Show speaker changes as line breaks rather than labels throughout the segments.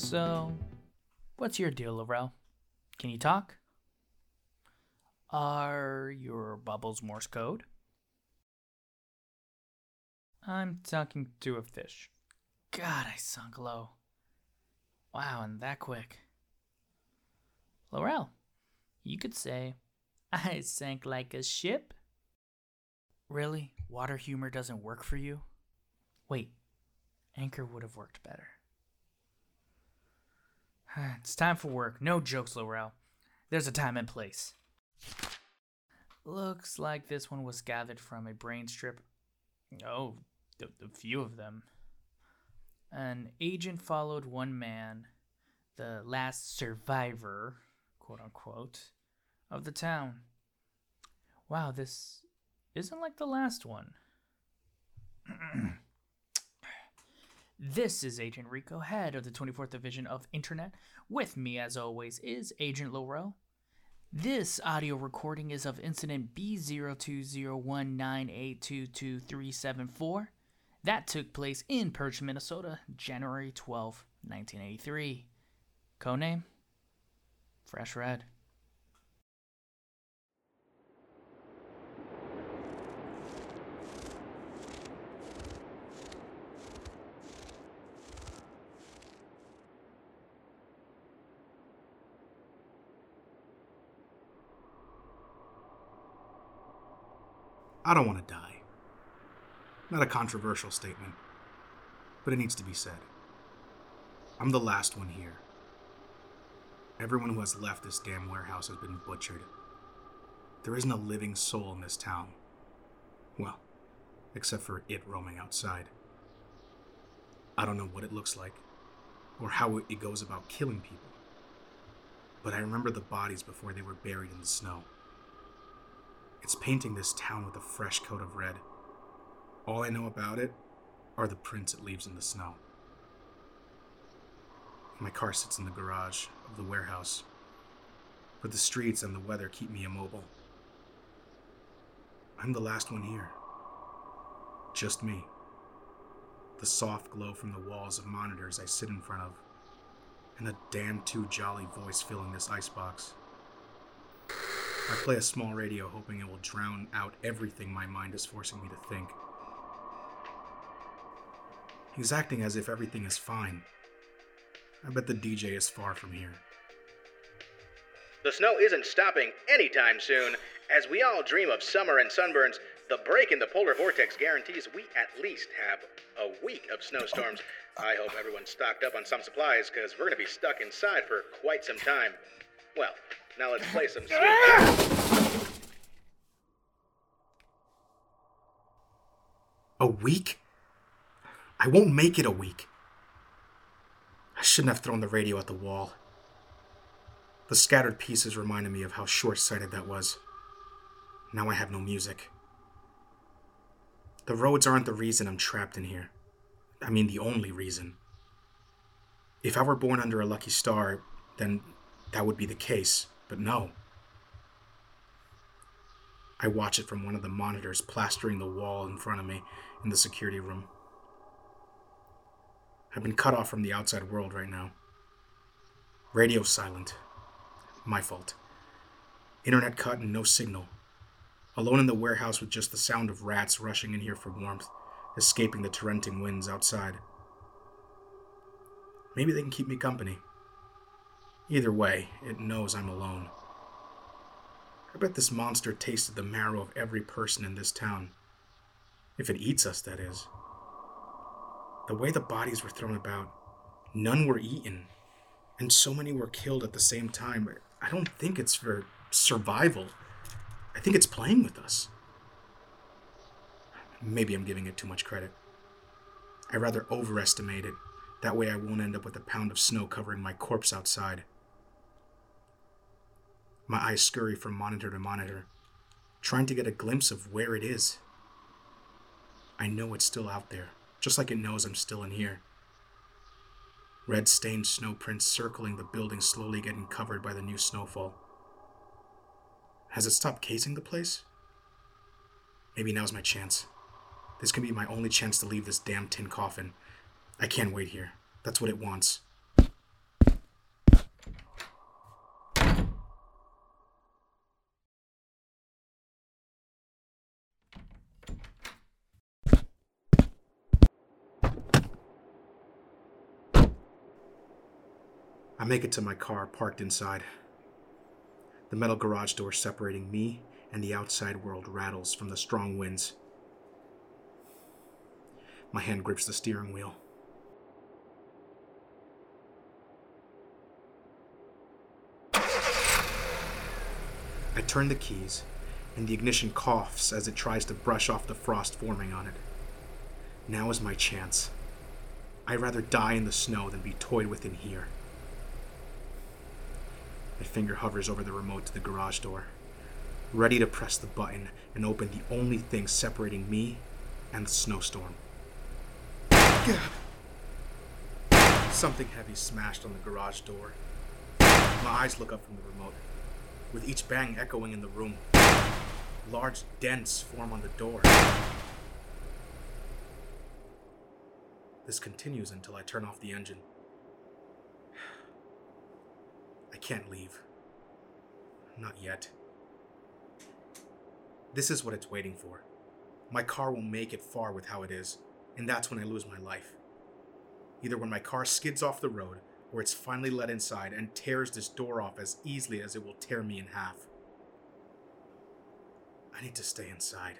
So, what's your deal, Laurel? Can you talk? Are your bubbles Morse code? I'm talking to a fish. God, I sunk low. Wow, and that quick. Laurel, you could say, I sank like a ship. Really? Water humor doesn't work for you? Wait, anchor would have worked better. It's time for work. No jokes, Laurel. There's a time and place. Looks like this one was gathered from a brain strip. Oh, a, few of them. An agent followed one man, the last survivor, quote unquote, of the town. Wow, this isn't like the last one. This is Agent Rico, head of the 24th Division of Internet. With me, as always, is Agent Laurel. This audio recording is of incident B020198222374. That took place in Perch, Minnesota, January 12, 1983. Codename? Fresh Red.
I don't want to die. Not a controversial statement, but it needs to be said. I'm the last one here. Everyone who has left this damn warehouse has been butchered. There isn't a living soul in this town. Well, except for it roaming outside. I don't know what it looks like, or how it goes about killing people. But I remember the bodies before they were buried in the snow. It's painting this town with a fresh coat of red. All I know about it are the prints it leaves in the snow. My car sits in the garage of the warehouse, but the streets and the weather keep me immobile. I'm the last one here. Just me. The soft glow from the walls of monitors I sit in front of, and the damn too jolly voice filling this icebox. I play a small radio hoping it will drown out everything my mind is forcing me to think. He's acting as if everything is fine. I bet the DJ is far from here.
The snow isn't stopping anytime soon. As we all dream of summer and sunburns, the break in the polar vortex guarantees we at least have a week of snowstorms. I hope everyone's stocked up on some supplies, because we're going to be stuck inside for quite some time. Well, now let's play some sweet.
A week? I won't make it a week. I shouldn't have thrown the radio at the wall. The scattered pieces reminded me of how short sighted that was. Now I have no music. The roads aren't the reason I'm trapped in here. I mean, the only reason. If I were born under a lucky star, then that would be the case, but no. I watch it from one of the monitors plastering the wall in front of me in the security room. I've been cut off from the outside world right now. Radio silent. My fault. Internet cut and no signal. Alone in the warehouse with just the sound of rats rushing in here for warmth, escaping the torrenting winds outside. Maybe they can keep me company. Either way, it knows I'm alone. I bet this monster tasted the marrow of every person in this town. If it eats us, that is. The way the bodies were thrown about, none were eaten, and so many were killed at the same time. I don't think it's for survival. I think it's playing with us. Maybe I'm giving it too much credit. I rather overestimate it. That way I won't end up with a pound of snow covering my corpse outside. My eyes scurry from monitor to monitor, trying to get a glimpse of where it is. I know it's still out there, just like it knows I'm still in here. Red stained snow prints circling the building, slowly getting covered by the new snowfall. Has it stopped casing the place? Maybe now's my chance. This can be my only chance to leave this damn tin coffin. I can't wait here. That's what it wants. Make it to my car parked inside. The metal garage door separating me and the outside world rattles from the strong winds. My hand grips the steering wheel. I turn the keys, and the ignition coughs as it tries to brush off the frost forming on it. Now is my chance. I'd rather die in the snow than be toyed with in here. My finger hovers over the remote to the garage door, ready to press the button and open the only thing separating me and the snowstorm. Something heavy smashed on the garage door. My eyes look up from the remote, with each bang echoing in the room. Large dents form on the door. This continues until I turn off the engine. I can't leave. Not yet. This is what it's waiting for. My car will make it far with how it is, and that's when I lose my life. Either when my car skids off the road, or it's finally let inside and tears this door off as easily as it will tear me in half. I need to stay inside.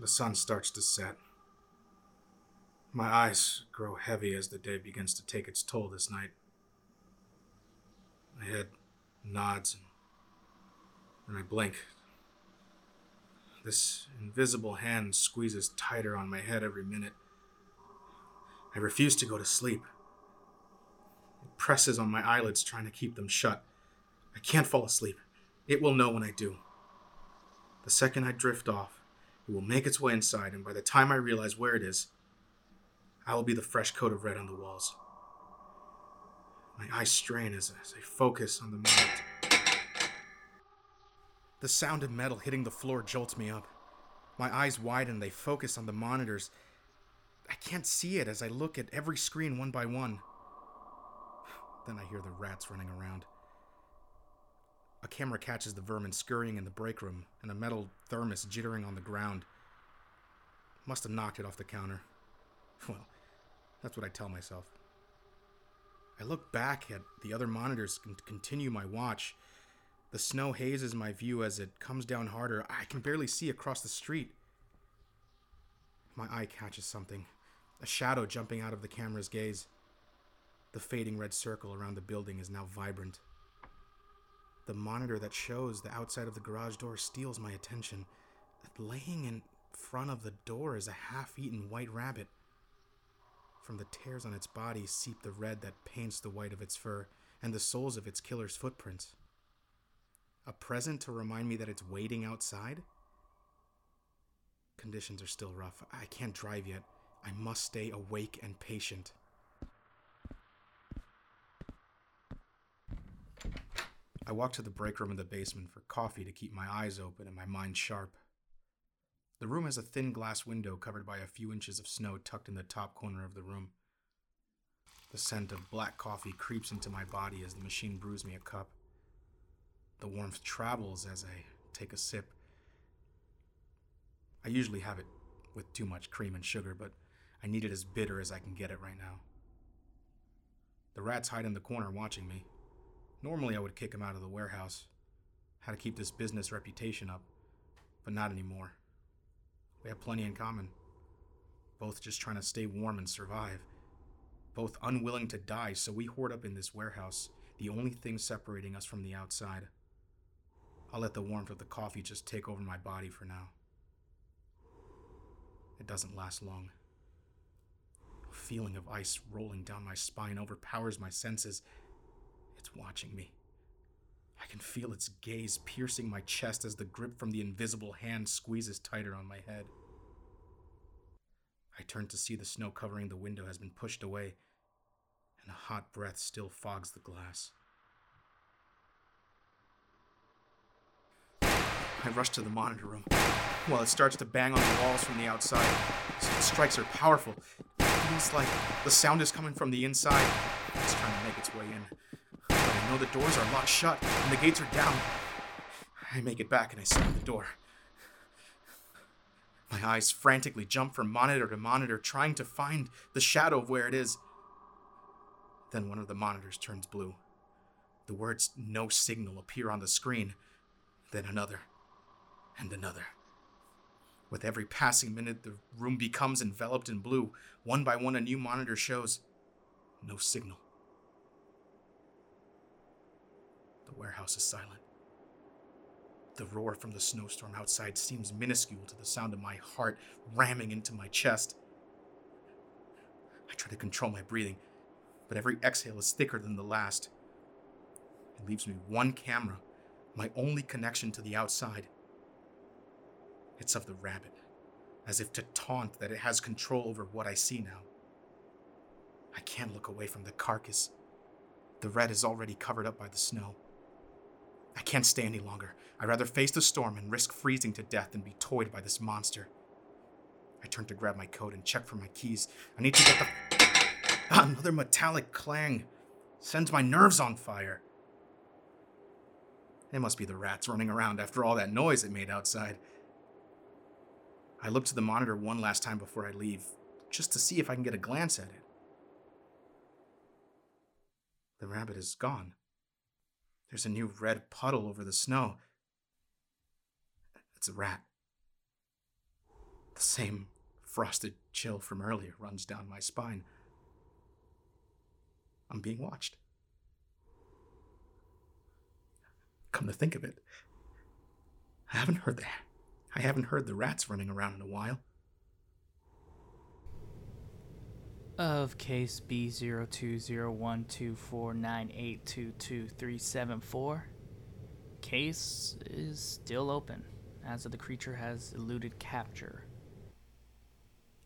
The sun starts to set. My eyes grow heavy as the day begins to take its toll this night. My head nods and I blink. This invisible hand squeezes tighter on my head every minute. I refuse to go to sleep. It presses on my eyelids, trying to keep them shut. I can't fall asleep. It will know when I do. The second I drift off, it will make its way inside, and by the time I realize where it is, I will be the fresh coat of red on the walls. My eyes strain as, I focus on the moment. The sound of metal hitting the floor jolts me up. My eyes widen, they focus on the monitors. I can't see it as I look at every screen one by one. Then I hear the rats running around. Camera catches the vermin scurrying in the break room and a metal thermos jittering on the ground. Must have knocked it off the counter. Well, that's what I tell myself. I look back at the other monitors and continue my watch. The snow hazes my view as it comes down harder. I can barely see across the street. My eye catches something a shadow jumping out of the camera's gaze. The fading red circle around the building is now vibrant. The monitor that shows the outside of the garage door steals my attention. Laying in front of the door is a half eaten white rabbit. From the tears on its body seep the red that paints the white of its fur and the soles of its killer's footprints. A present to remind me that it's waiting outside? Conditions are still rough. I can't drive yet. I must stay awake and patient. I walk to the break room in the basement for coffee to keep my eyes open and my mind sharp. The room has a thin glass window covered by a few inches of snow tucked in the top corner of the room. The scent of black coffee creeps into my body as the machine brews me a cup. The warmth travels as I take a sip. I usually have it with too much cream and sugar, but I need it as bitter as I can get it right now. The rats hide in the corner watching me. Normally, I would kick him out of the warehouse. How to keep this business reputation up, but not anymore. We have plenty in common. Both just trying to stay warm and survive. Both unwilling to die, so we hoard up in this warehouse, the only thing separating us from the outside. I'll let the warmth of the coffee just take over my body for now. It doesn't last long. A feeling of ice rolling down my spine overpowers my senses. It's watching me. I can feel its gaze piercing my chest as the grip from the invisible hand squeezes tighter on my head. I turn to see the snow covering the window has been pushed away, and a hot breath still fogs the glass. I rush to the monitor room. While it starts to bang on the walls from the outside, strikes are powerful. It feels like the sound is coming from the inside. It's trying to make its way in. I know the doors are locked shut and the gates are down. I make it back and I slam the door. My eyes frantically jump from monitor to monitor, trying to find the shadow of where it is. Then one of the monitors turns blue. The words no signal appear on the screen. Then another. And another. With every passing minute, the room becomes enveloped in blue. One by one, a new monitor shows no signal. The warehouse is silent. The roar from the snowstorm outside seems minuscule to the sound of my heart ramming into my chest. I try to control my breathing, but every exhale is thicker than the last. It leaves me one camera, my only connection to the outside. It's of the rabbit, as if to taunt that it has control over what I see now. I can't look away from the carcass. The red is already covered up by the snow. I can't stay any longer. I'd rather face the storm and risk freezing to death than be toyed by this monster. I turn to grab my coat and check for my keys. I need to get the. Ah, another metallic clang sends my nerves on fire. It must be the rats running around after all that noise it made outside. I look to the monitor one last time before I leave, just to see if I can get a glance at it. The rabbit is gone. There's a new red puddle over the snow. It's a rat. The same frosted chill from earlier runs down my spine. I'm being watched. Come to think of it, I haven't heard the I haven't heard the rats running around in a while.
Of case B02012498222374, case is still open as the creature has eluded capture.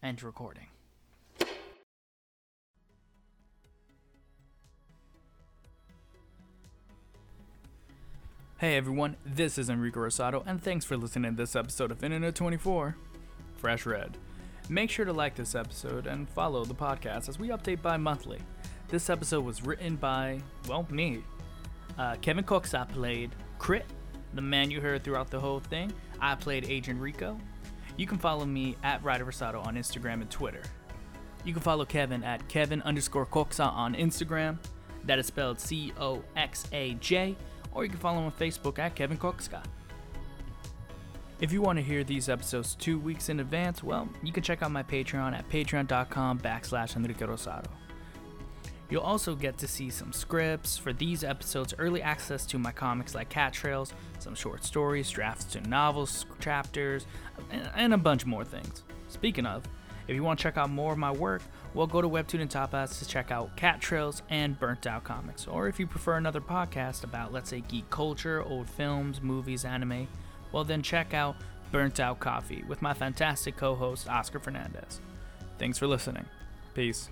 End recording. Hey everyone, this is Enrico Rosado, and thanks for listening to this episode of Internet 24 Fresh Red. Make sure to like this episode and follow the podcast as we update bi monthly. This episode was written by, well, me. Uh, Kevin Cooks, I played Crit, the man you heard throughout the whole thing. I played Agent Rico. You can follow me at Ryder Versado on Instagram and Twitter. You can follow Kevin at Kevin underscore Coxa on Instagram. That is spelled C O X A J. Or you can follow him on Facebook at Kevin Coxa. If you want to hear these episodes two weeks in advance, well, you can check out my Patreon at patreon.com backslash Enrique Rosado. You'll also get to see some scripts for these episodes, early access to my comics like Cat Trails, some short stories, drafts to novels, chapters, and a bunch more things. Speaking of, if you want to check out more of my work, well, go to Webtoon and Tapas to check out Cat Trails and Burnt Out Comics. Or if you prefer another podcast about, let's say, geek culture, old films, movies, anime, well, then check out Burnt Out Coffee with my fantastic co host, Oscar Fernandez. Thanks for listening. Peace.